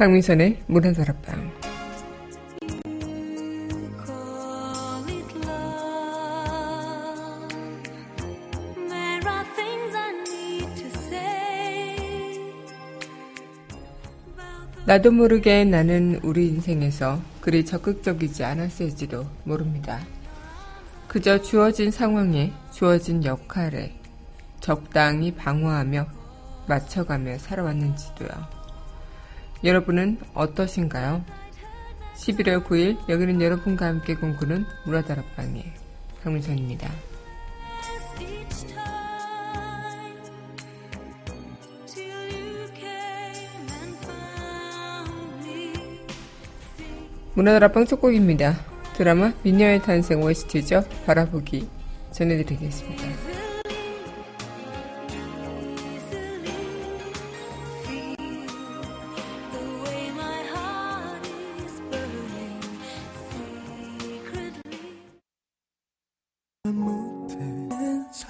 박민선의 문화다락방 나도 모르게 나는 우리 인생에서 그리 적극적이지 않았을지도 모릅니다. 그저 주어진 상황에 주어진 역할에 적당히 방어하며 맞춰가며 살아왔는지도요. 여러분은 어떠신가요? 11월 9일 여기는 여러분과 함께 공부는 문화다락방의 강민선입니다. 문화다락방 첫 곡입니다. 드라마 미녀의 탄생 OST죠. 바라보기 전해드리겠습니다.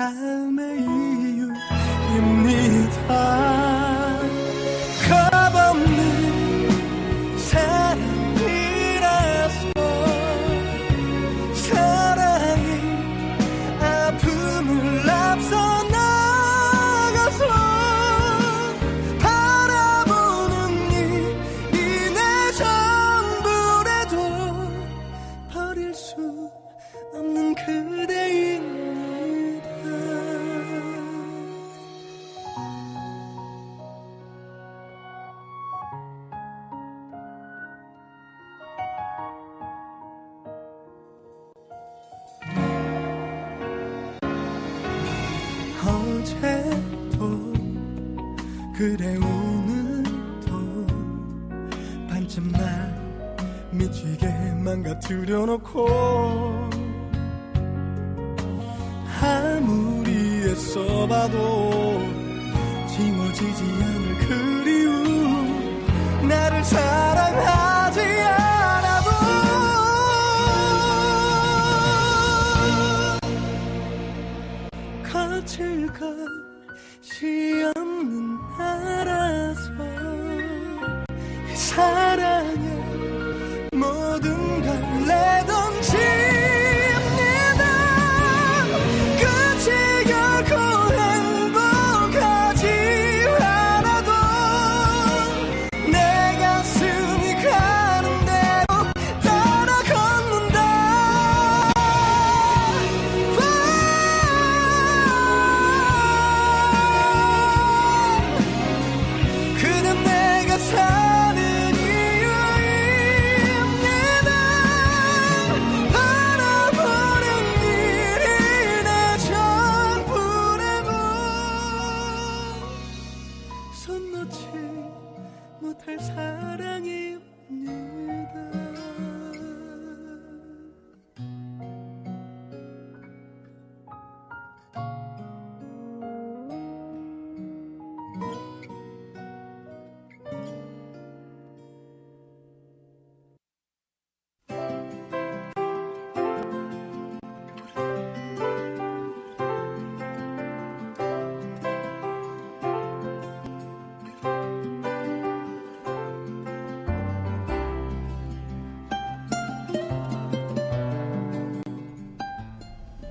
삶의 이유입니다. 놓고 아무리 애써봐도 지워지지 않을 그리움. 나를 사랑하지 않아도 것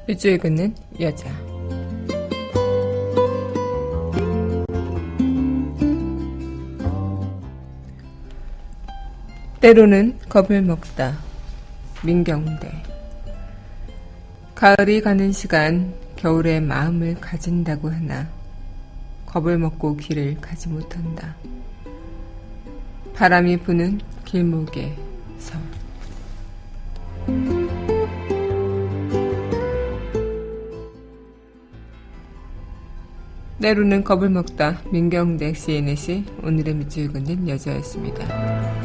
일주일 긋는 여자. 때로는 겁을 먹다. 민경대. 가을이 가는 시간, 겨울에 마음을 가진다고 하나, 겁을 먹고 길을 가지 못한다. 바람이 부는 길목에 때로는 겁을 먹다 민경대 CNN이 오늘의 밑줄 긋는 여자였습니다.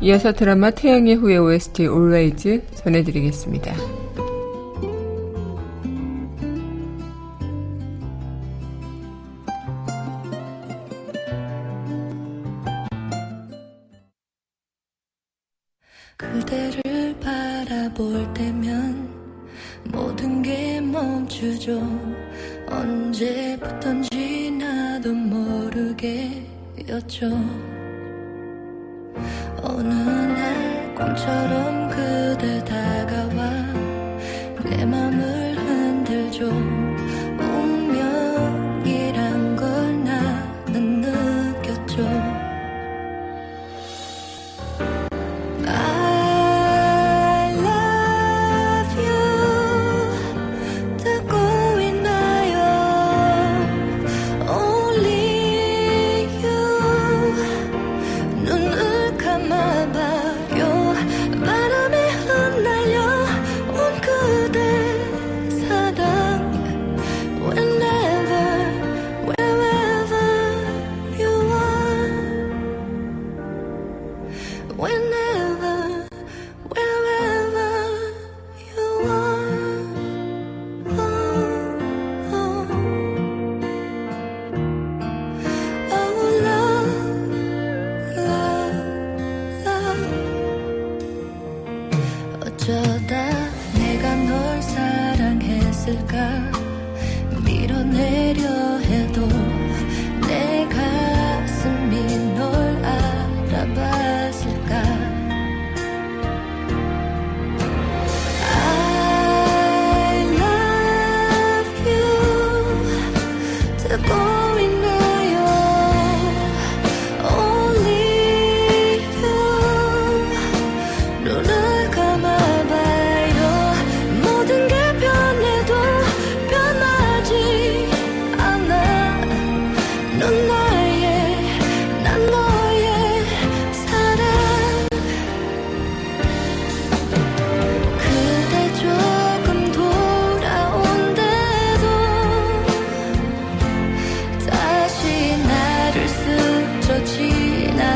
이어서 드라마 태양의 후예 OST Always 전해드리겠습니다.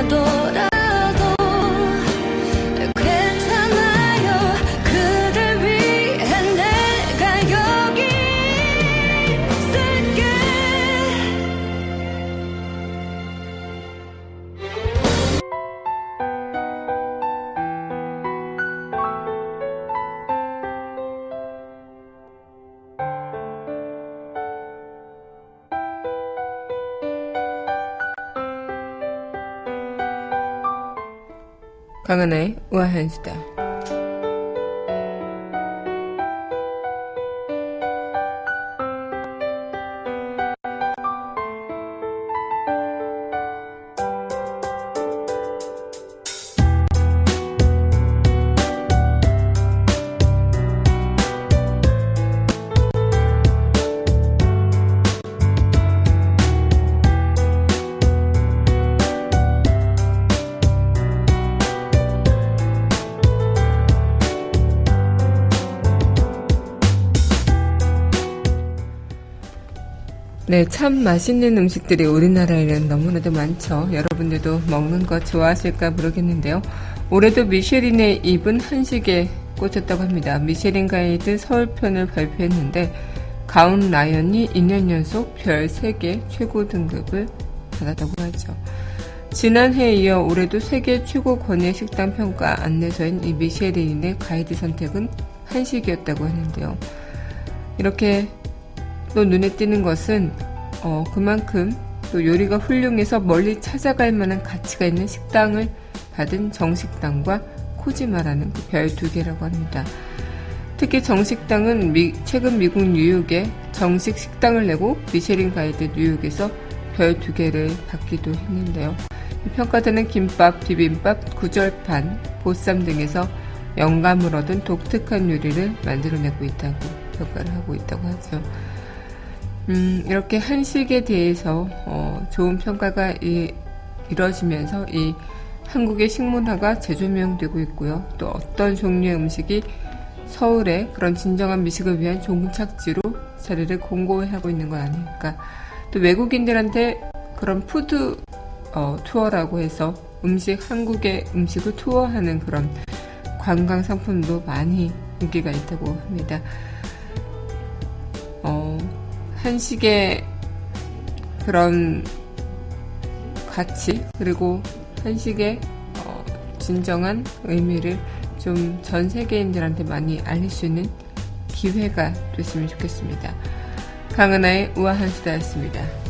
지 강은하의 우아한 수다. 참 맛있는 음식들이 우리나라에는 너무나도 많죠. 여러분들도 먹는 거 좋아하실까 모르겠는데요. 올해도 미쉐린의 입은 한식에 꽂혔다고 합니다. 미쉐린 가이드 서울편을 발표했는데 가운 라이언이 2년 연속 별 3개 최고 등급을 받았다고 하죠. 지난해에 이어 올해도 세계 최고 권위 식당 평가 안내서인 이 미쉐린의 가이드 선택은 한식이었다고 하는데요. 이렇게 또 눈에 띄는 것은 어, 그만큼 또 요리가 훌륭해서 멀리 찾아갈 만한 가치가 있는 식당을 받은 정식당과 코지마라는 그 별 두 개라고 합니다. 특히 정식당은 미- 최근 미국 뉴욕에 정식 식당을 내고 미쉐린 가이드 뉴욕에서 별 두 개를 받기도 했는데요. 이 평가되는 김밥, 비빔밥, 구절판, 보쌈 등에서 영감을 얻은 독특한 요리를 만들어내고 있다고 평가를 하고 있다고 하죠. 음, 이렇게 한식에 대해서 어, 좋은 평가가 이, 이뤄지면서 이 한국의 식문화가 재조명되고 있고요. 또 어떤 종류의 음식이 서울의 그런 진정한 미식을 위한 종착지로 자리를 공고히 하고 있는 건 아닐까. 또 외국인들한테 그런 푸드 어, 투어라고 해서 음식, 한국의 음식을 투어하는 그런 관광 상품도 많이 인기가 있다고 합니다. 어, 한식의 그런 가치, 그리고 한식의 어, 진정한 의미를 좀 전 세계인들한테 많이 알릴 수 있는 기회가 됐으면 좋겠습니다. 강은하의 우아한 수다였습니다.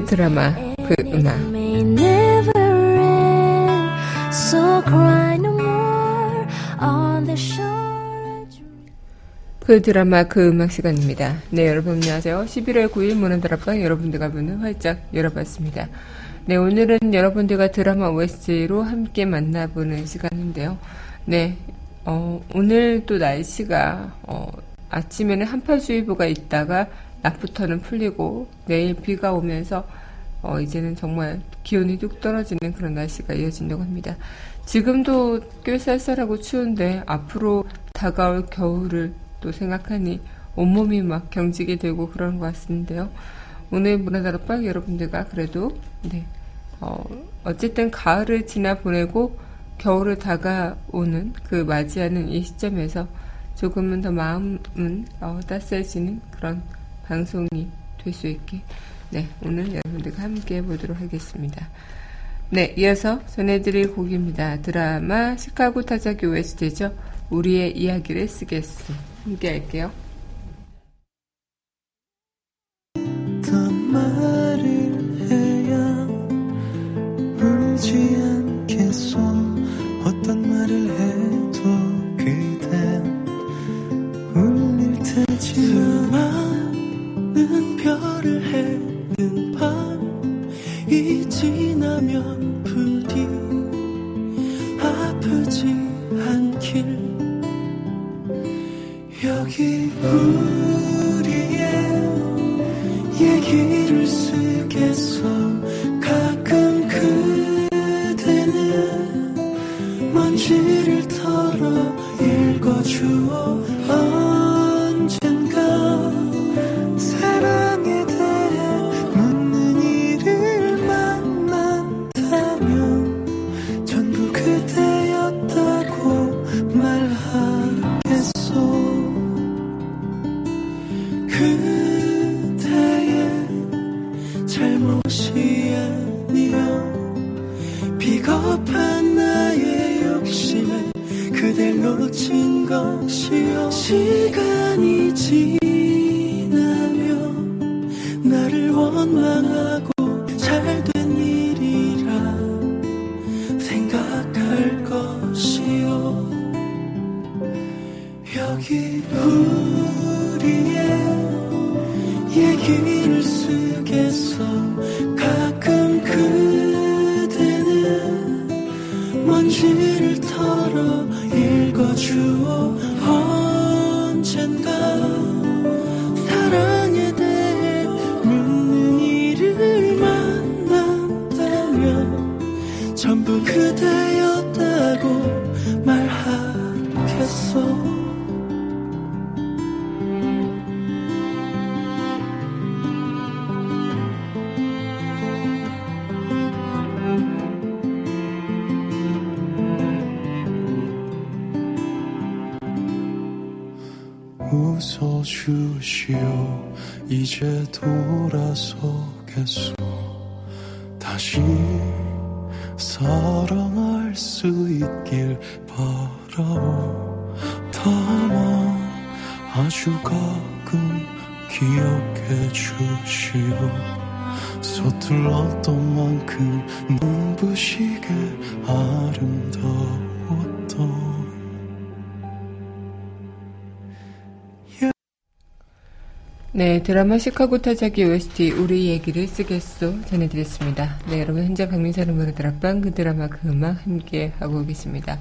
그 드라마, 그 음악. 그 드라마 그 음악 시간입니다. 네, 여러분 안녕하세요. 11월 9일 문화다락방 여러분들과 문을 활짝 열어봤습니다. 네, 오늘은 여러분들과 드라마 OST로 함께 만나보는 시간인데요. 네, 어, 오늘 또 날씨가, 어, 아침에는 한파주의보가 있다가 낮부터는 풀리고 내일 비가 오면서 어, 이제는 정말 기온이 뚝 떨어지는 그런 날씨가 이어진다고 합니다. 지금도 꽤 쌀쌀하고 추운데 앞으로 다가올 겨울을 또 생각하니 온몸이 막 경직이 되고 그런 것 같은데요. 오늘 문화다락방 여러분들과 그래도 네, 어, 어쨌든 가을을 지나 보내고 겨울을 다가오는 그 맞이하는 이 시점에서 조금은 더 마음은 어, 따스해지는 그런 방송이 될 수 있게 네 오늘 여러분들과 함께 해보도록 하겠습니다. 네 이어서 전해드릴 곡입니다. 드라마 시카고 타자기 OST죠. 우리의 이야기를 쓰겠소. 함께 할게요. 어떤 말을 해야 울지 수많은 별을 해는 밤이 지나면 부디 아프지 않길. 여기 우리의 얘기를 쓰겠 바라오 다만 아주 가끔 기억해 주시오 서툴렀던 만큼 눈부시게 아름다웠던 네, 드라마 시카고 타자기 OST 우리 얘기를 쓰겠소 전해드렸습니다. 네, 여러분 현재 박민선 음악의 드락방 그 드라마 그 음악 함께 하고 계십니다.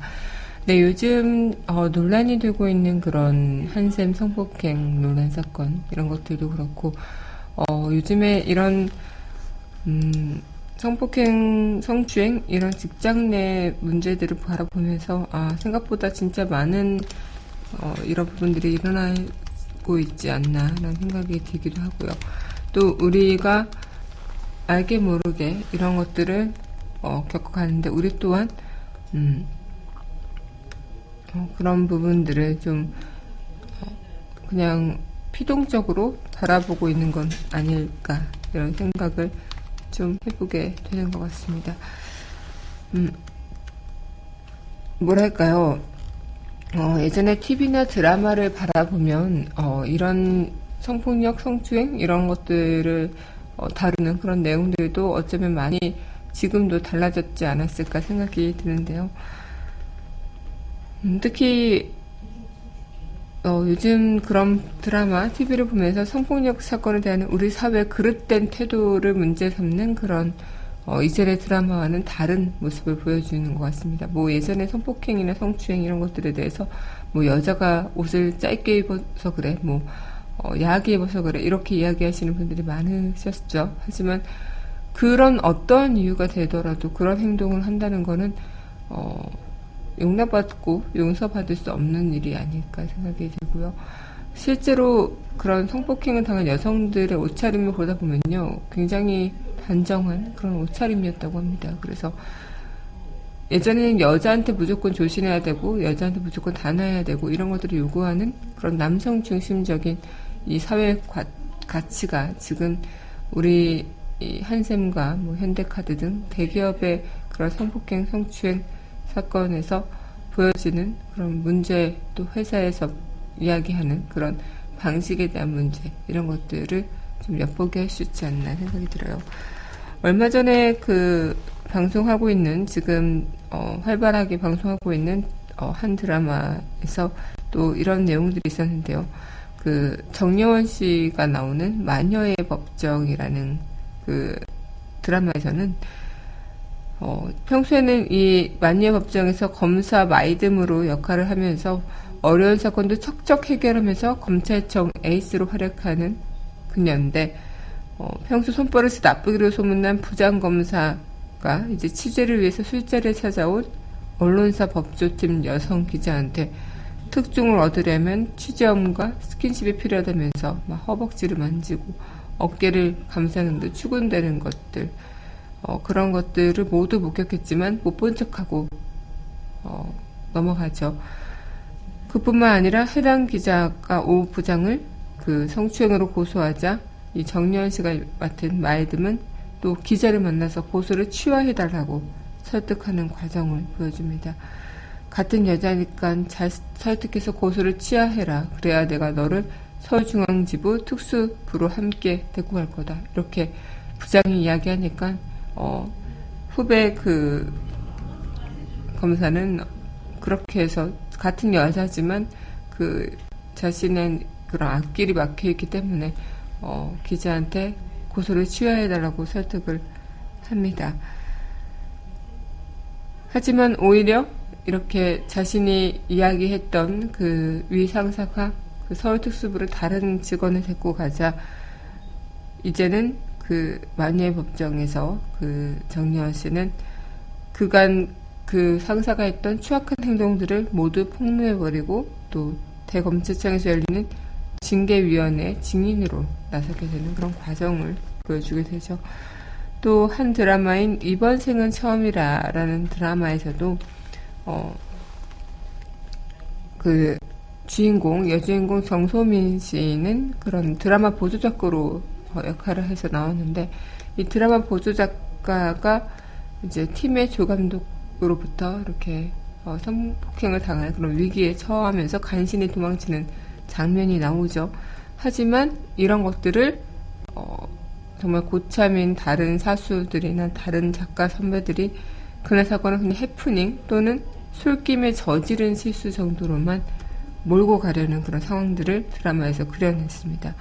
네, 요즘 어, 논란이 되고 있는 그런 한샘 성폭행 논란 사건 이런 것들도 그렇고 어, 요즘에 이런 음, 성폭행, 성추행 이런 직장 내 문제들을 바라보면서 아 생각보다 진짜 많은 어, 이런 부분들이 일어나 겪고 있지 않나라는 생각이 들기도 하고요. 또 우리가 알게 모르게 이런 것들을 어, 겪어가는데 우리 또한 음, 어, 그런 부분들을 좀 어, 그냥 피동적으로 바라보고 있는 건 아닐까 이런 생각을 좀 해보게 되는 것 같습니다. 음, 뭐랄까요? 어, 예전에 TV나 드라마를 바라보면 어, 이런 성폭력, 성추행 이런 것들을 어, 다루는 그런 내용들도 어쩌면 많이 지금도 달라졌지 않았을까 생각이 드는데요. 음, 특히 어, 요즘 그런 드라마, TV를 보면서 성폭력 사건에 대한 우리 사회의 그릇된 태도를 문제 삼는 그런 어, 이전의 드라마와는 다른 모습을 보여주는 것 같습니다. 뭐 예전에 성폭행이나 성추행 이런 것들에 대해서 뭐 여자가 옷을 짧게 입어서 그래, 뭐 어, 야하게 입어서 그래 이렇게 이야기하시는 분들이 많으셨죠. 하지만 그런 어떤 이유가 되더라도 그런 행동을 한다는 거는 어, 용납받고 용서받을 수 없는 일이 아닐까 생각이 들고요. 실제로 그런 성폭행을 당한 여성들의 옷차림을 보다 보면요. 굉장히 단정한 그런 옷차림이었다고 합니다. 그래서 예전에는 여자한테 무조건 조심해야 되고 여자한테 무조건 단아해야 되고 이런 것들을 요구하는 그런 남성 중심적인 이 사회 가, 가치가 지금 우리 한샘과 뭐 현대카드 등 대기업의 그런 성폭행, 성추행 사건에서 보여지는 그런 문제 또 회사에서 이야기하는 그런 방식에 대한 문제 이런 것들을 좀 엿보게 할 수 있지 않나 생각이 들어요. 얼마 전에 그 방송하고 있는 지금 어, 활발하게 방송하고 있는 어, 한 드라마에서 또 이런 내용들이 있었는데요. 그 정여원 씨가 나오는 마녀의 법정이라는 그 드라마에서는 어, 평소에는 이 마녀의 법정에서 검사 마이듬으로 역할을 하면서 어려운 사건도 척척 해결하면서 검찰청 에이스로 활약하는 그녀인데 어, 평소 손버릇이 나쁘기로 소문난 부장검사가 이제 취재를 위해서 술자리에 찾아온 언론사 법조팀 여성 기자한테 특종을 얻으려면 취재업과 스킨십이 필요하다면서 막 허벅지를 만지고 어깨를 감싸는 듯 추근되는 것들 어, 그런 것들을 모두 목격했지만 못 본 척하고 어, 넘어가죠. 그뿐만 아니라 해당 기자가 오 부장을 그 성추행으로 고소하자 이 정년 씨가 맡은 마이듬은 또 기자를 만나서 고소를 취하해달라고 설득하는 과정을 보여줍니다. 같은 여자니까 잘 설득해서 고소를 취하해라. 그래야 내가 너를 서울중앙지부 특수부로 함께 데리고 갈 거다. 이렇게 부장이 이야기하니까 어, 후배 그 검사는 그렇게 해서 같은 여자지만 그 자신의 그런 앞길이 막혀 있기 때문에 어, 기자한테 고소를 취하해달라고 설득을 합니다. 하지만 오히려 이렇게 자신이 이야기했던 그 위상사가 그 서울특수부를 다른 직원을 데리고 가자 이제는 그 만유의 법정에서 그 정리원 씨는 그간 그 상사가 했던 추악한 행동들을 모두 폭로해버리고 또 대검찰청에서 열리는 징계위원회 증인으로 나서게 되는 그런 과정을 보여주게 되죠. 또 한 드라마인 이번 생은 처음이라 라는 드라마에서도 어, 그 주인공 여주인공 정소민 씨는 그런 드라마 보조 작가로 어, 역할을 해서 나왔는데 이 드라마 보조 작가가 이제 팀의 조감독으로부터 이렇게 어, 성폭행을 당할 그런 위기에 처하면서 간신히 도망치는 장면이 나오죠. 하지만 이런 것들을 어, 정말 고참인 다른 사수들이나 다른 작가 선배들이 그날 사건을 그냥 해프닝 또는 술김에 저지른 실수 정도로만 몰고 가려는 그런 상황들을 드라마에서 그려냈습니다.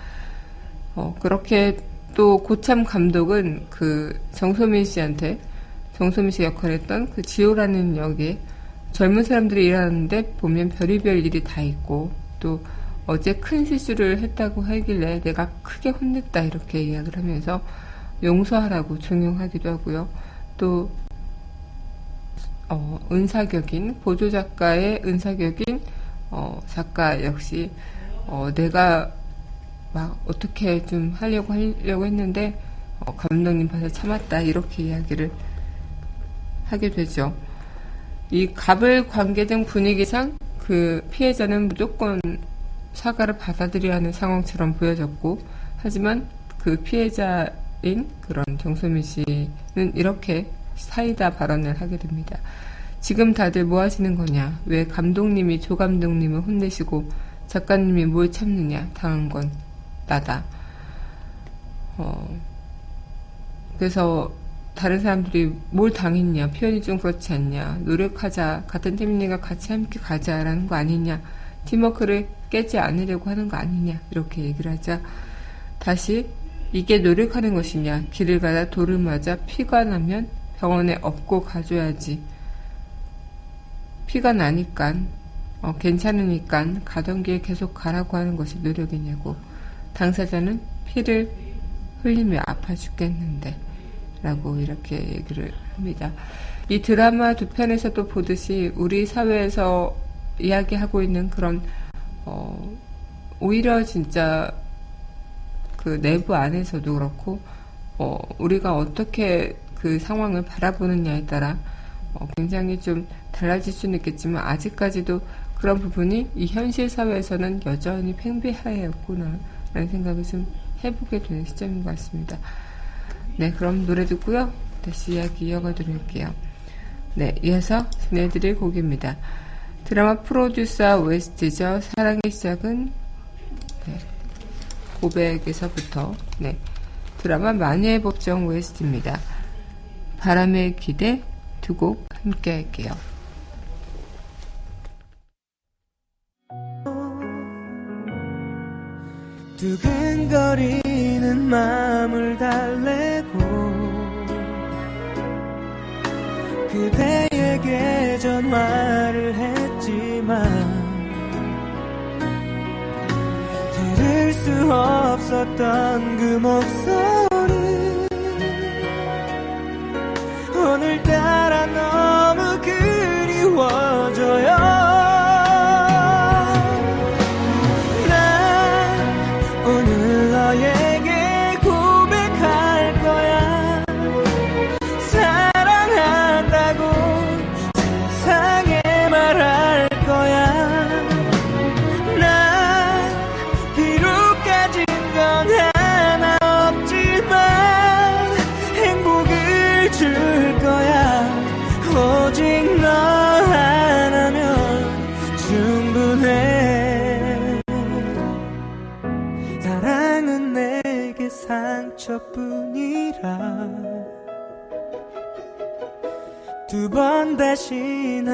어, 그렇게 또 고참 감독은 그 정소민 씨한테 정소민 씨 역할을 했던 그 지호라는 역에 젊은 사람들이 일하는데 보면 별의별 일이 다 있고 또 어제 큰 실수를 했다고 하길래 내가 크게 혼냈다 이렇게 이야기를 하면서 용서하라고 종용하기도 하고요. 또 어, 은사격인 보조 작가의 은사격인 어, 작가 역시 어, 내가 막 어떻게 좀 하려고 하려고 했는데 어, 감독님 봐서 참았다 이렇게 이야기를 하게 되죠. 이 갑을 관계된 분위기상 그 피해자는 무조건 사과를 받아들여야 하는 상황처럼 보여졌고 하지만 그 피해자인 그런 정소민 씨는 이렇게 사이다 발언을 하게 됩니다. 지금 다들 뭐 하시는 거냐? 왜 감독님이 조 감독님을 혼내시고 작가님이 뭘 참느냐? 당한 건 나다. 어, 그래서 다른 사람들이 뭘 당했냐? 표현이 좀 그렇지 않냐? 노력하자. 같은 팀이니까 같이 함께 가자라는 거 아니냐? 팀워크를 깨지 않으려고 하는 거 아니냐? 이렇게 얘기를 하자. 다시 이게 노력하는 것이냐? 길을 가다 돌을 맞아 피가 나면 병원에 업고 가줘야지. 피가 나니까 어, 괜찮으니까 가던 길 계속 가라고 하는 것이 노력이냐고. 당사자는 피를 흘리며 아파 죽겠는데 라고 이렇게 얘기를 합니다. 이 드라마 두 편에서도 보듯이 우리 사회에서 이야기하고 있는 그런 어, 오히려 진짜 그 내부 안에서도 그렇고 어, 우리가 어떻게 그 상황을 바라보느냐에 따라 어, 굉장히 좀 달라질 수는 있겠지만 아직까지도 그런 부분이 이 현실 사회에서는 여전히 팽배하였구나 라는 생각을 좀 해보게 되는 시점인 것 같습니다. 네, 그럼 노래 듣고요. 다시 이야기 이어가도록 할게요. 네, 이어서 전해드릴 곡입니다. 드라마 프로듀서 웨스트죠. 사랑의 시작은 네, 고백에서부터 네, 드라마 마녀의 법정 웨스트입니다. 바람의 기대 두 곡 함께 할게요. 두근거리는 마음을 달래고 그대에게 전화를 했지만 들을 수 없었던 그 목소리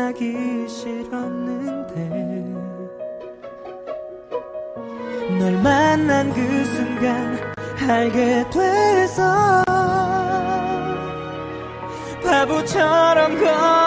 하기 싫었는데 널 만난 그 순간 알게 돼서 바보처럼 겁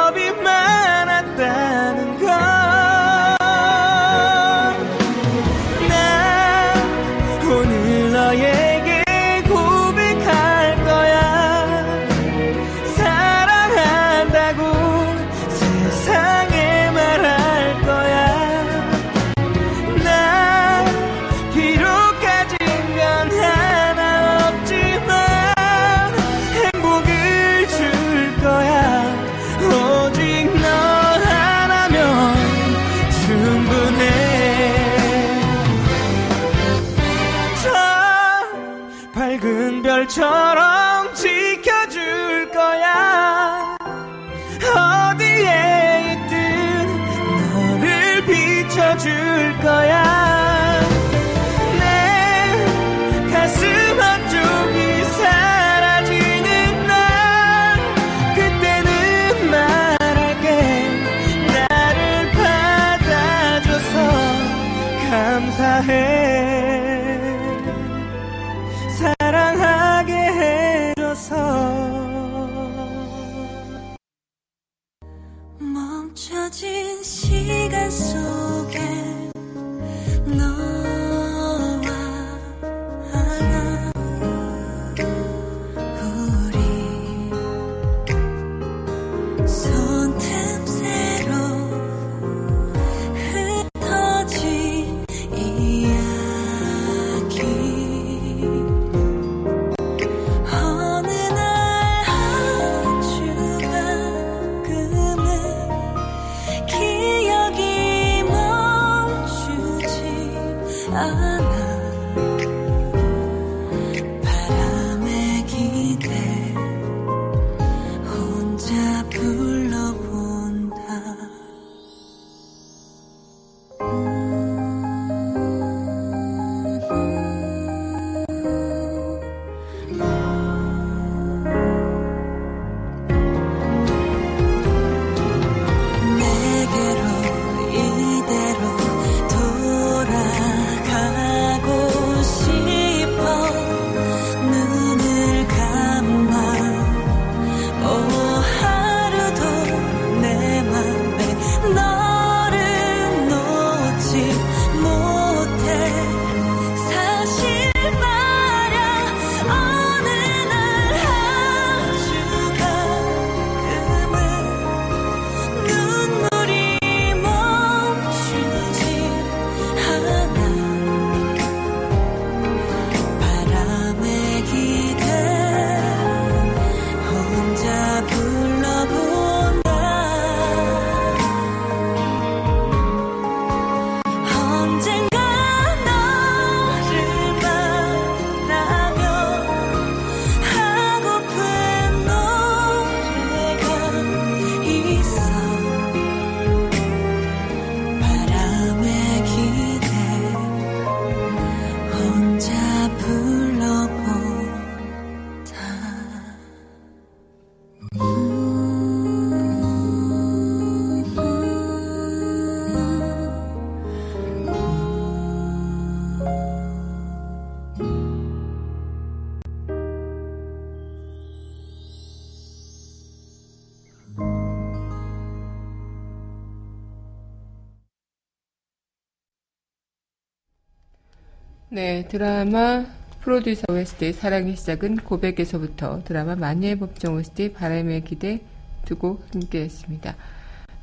드라마 프로듀서 OST 사랑의 시작은 고백에서부터 드라마 마녀의 법정 OST 바람의 기대 두고 함께 했습니다.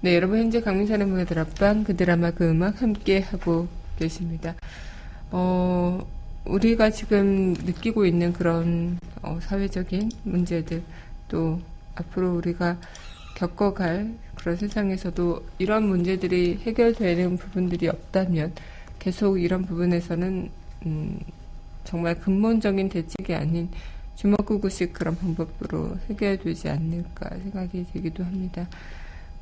네, 여러분 현재 강민선의 문화 드랍방 그 드라마 그 음악 함께 하고 계십니다. 어, 우리가 지금 느끼고 있는 그런 어, 사회적인 문제들 또 앞으로 우리가 겪어갈 그런 세상에서도 이런 문제들이 해결되는 부분들이 없다면 계속 이런 부분에서는 음, 정말 근본적인 대책이 아닌 주먹구구식 그런 방법으로 해결되지 않을까 생각이 들기도 합니다.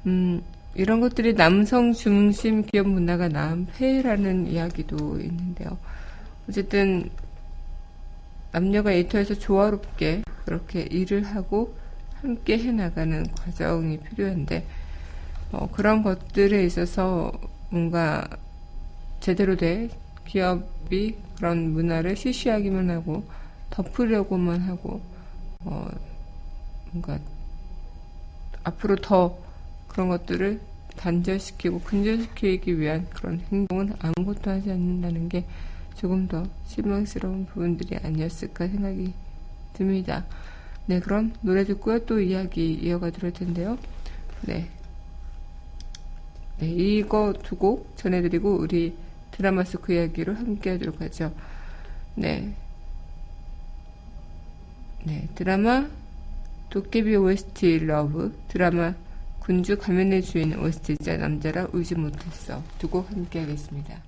음, 이런 것들이 남성 중심 기업 문화가 낳은 폐해라는 이야기도 있는데요. 어쨌든 남녀가 에이터에서 조화롭게 그렇게 일을 하고 함께 해나가는 과정이 필요한데 어, 그런 것들에 있어서 뭔가 제대로 된 기업이 그런 문화를 시시하기만 하고 덮으려고만 하고 어 뭔가 앞으로 더 그런 것들을 단절시키고 근절시키기 위한 그런 행동은 아무것도 하지 않는다는 게 조금 더 실망스러운 부분들이 아니었을까 생각이 듭니다. 네, 그럼 노래 듣고요. 또 이야기 이어가 드릴 텐데요. 네. 네, 이거 두 곡 전해드리고 우리 드라마 속 그 이야기로 함께 하도록 하죠. 네. 네, 드라마 도깨비 OST Love 드라마 군주 가면의 주인 OST 남자라 울지 못했어 두 곡 함께 하겠습니다.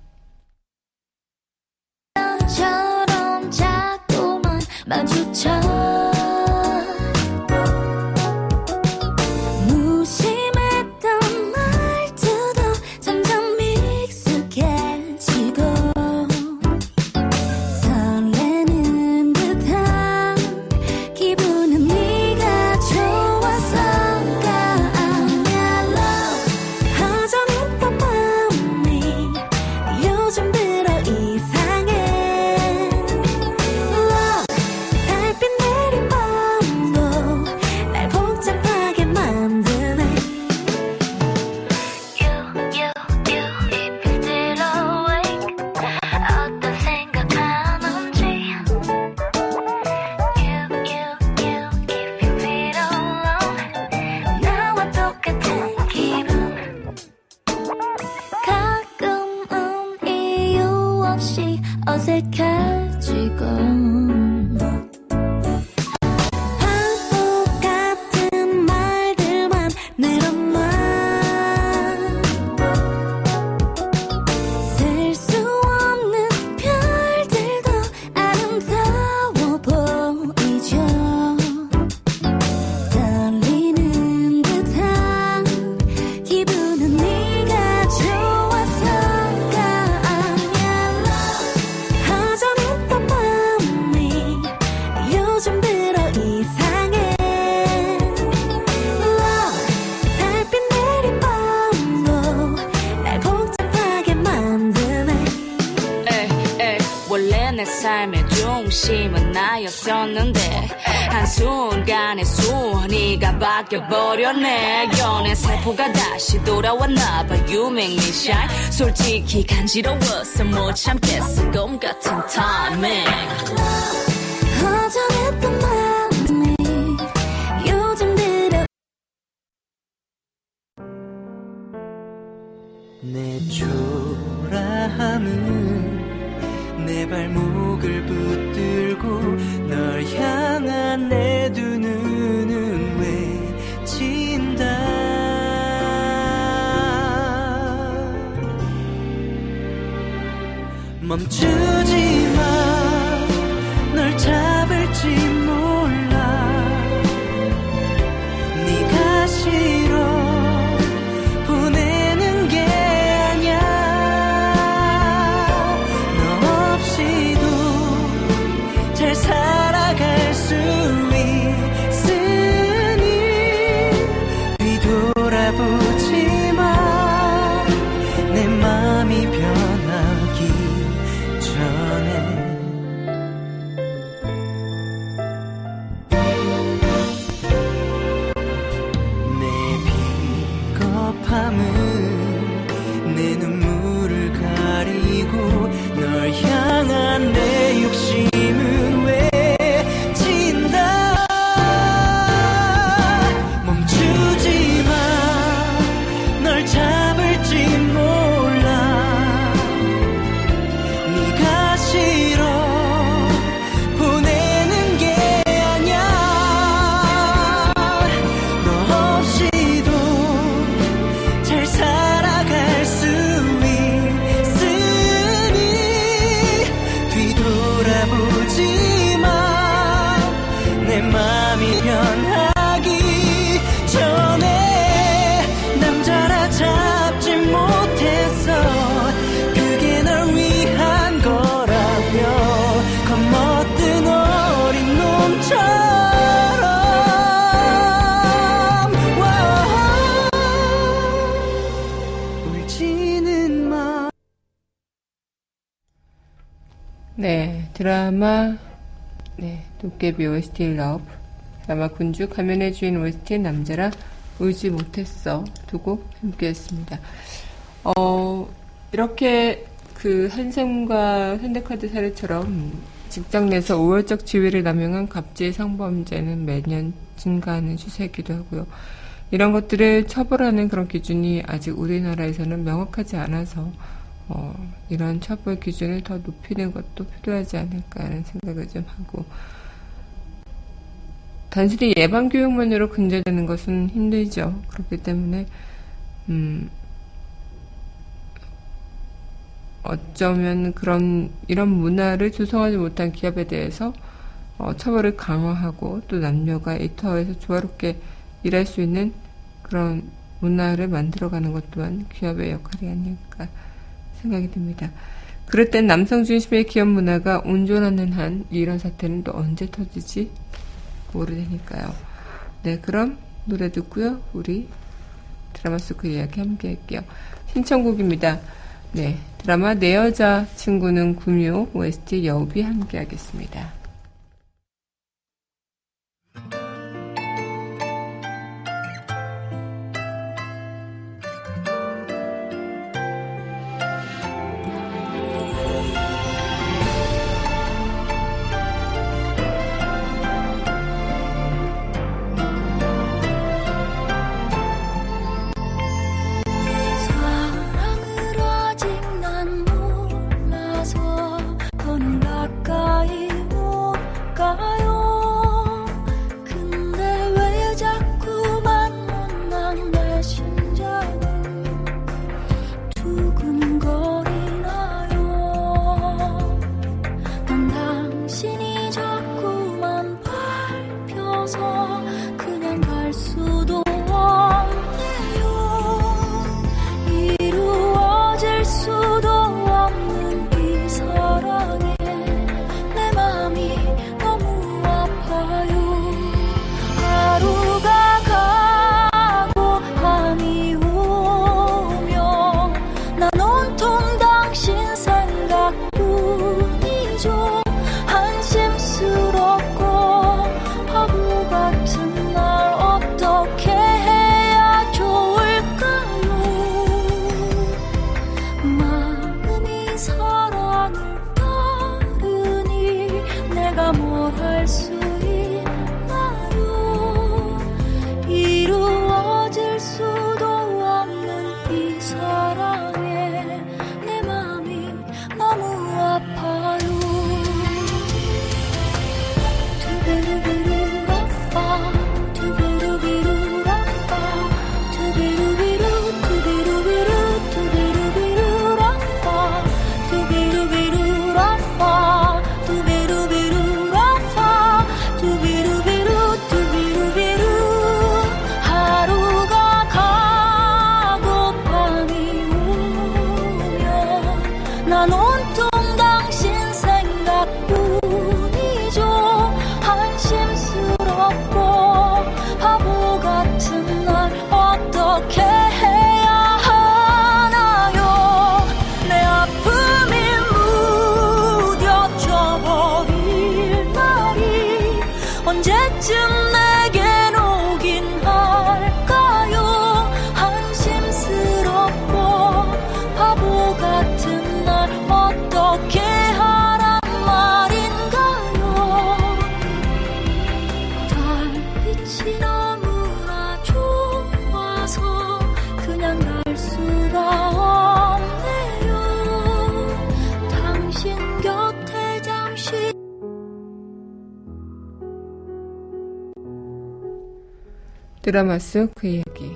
마주쳐 바뀌어버렸네. 연애 세포가 다시 돌아왔나 봐. You make me shine 솔직히 간지러워서 못 참겠어. 꿈 같은 타이밍 도깨비 OST Love 드라마 군주 가면의 주인 OST 남자라 울지 못했어 두 곡 함께 했습니다. 어 이렇게 그 한샘과 현대카드 사례처럼 직장 내에서 우월적 지위를 남용한 갑질 성범죄는 매년 증가하는 추세이기도 하고요. 이런 것들을 처벌하는 그런 기준이 아직 우리나라에서는 명확하지 않아서 어, 이런 처벌 기준을 더 높이는 것도 필요하지 않을까라는 생각을 좀 하고 단순히 예방 교육만으로 근절되는 것은 힘들죠. 그렇기 때문에 음, 어쩌면 그런 이런 문화를 조성하지 못한 기업에 대해서 어, 처벌을 강화하고 또 남녀가 일터에서 조화롭게 일할 수 있는 그런 문화를 만들어가는 것 또한 기업의 역할이 아닐까 생각이 듭니다. 그럴 땐 남성 중심의 기업 문화가 온전하는 한 이런 사태는 또 언제 터지지 모르니까요. 네, 그럼 노래 듣고요. 우리 드라마 속그 이야기 함께 할게요. 신청곡입니다. 네, 드라마 내 여자 친구는 구묘 OST 여우비 함께 하겠습니다. 드라마 속 그 이야기.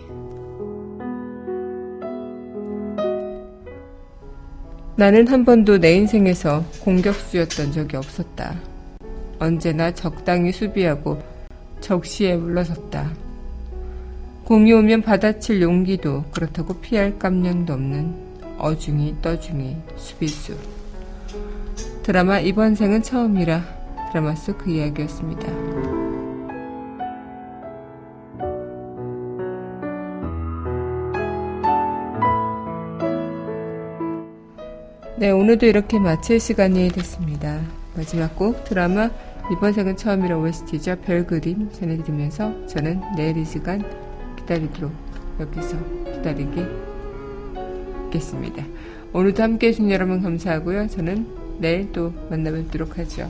나는 한 번도 내 인생에서 공격수였던 적이 없었다. 언제나 적당히 수비하고 적시에 물러섰다. 공이 오면 받아칠 용기도 그렇다고 피할 깜냥도 없는 어중이 떠중이 수비수. 드라마 이번 생은 처음이라 드라마 속 그 이야기였습니다. 네, 오늘도 이렇게 마칠 시간이 됐습니다. 마지막 곡 드라마 이번 생은 처음이라 OST죠. 별 그림 전해드리면서 저는 내일 이 시간 기다리도록 여기서 기다리겠습니다. 오늘도 함께 해주신 여러분 감사하고요. 저는 내일 또 만나 뵙도록 하죠.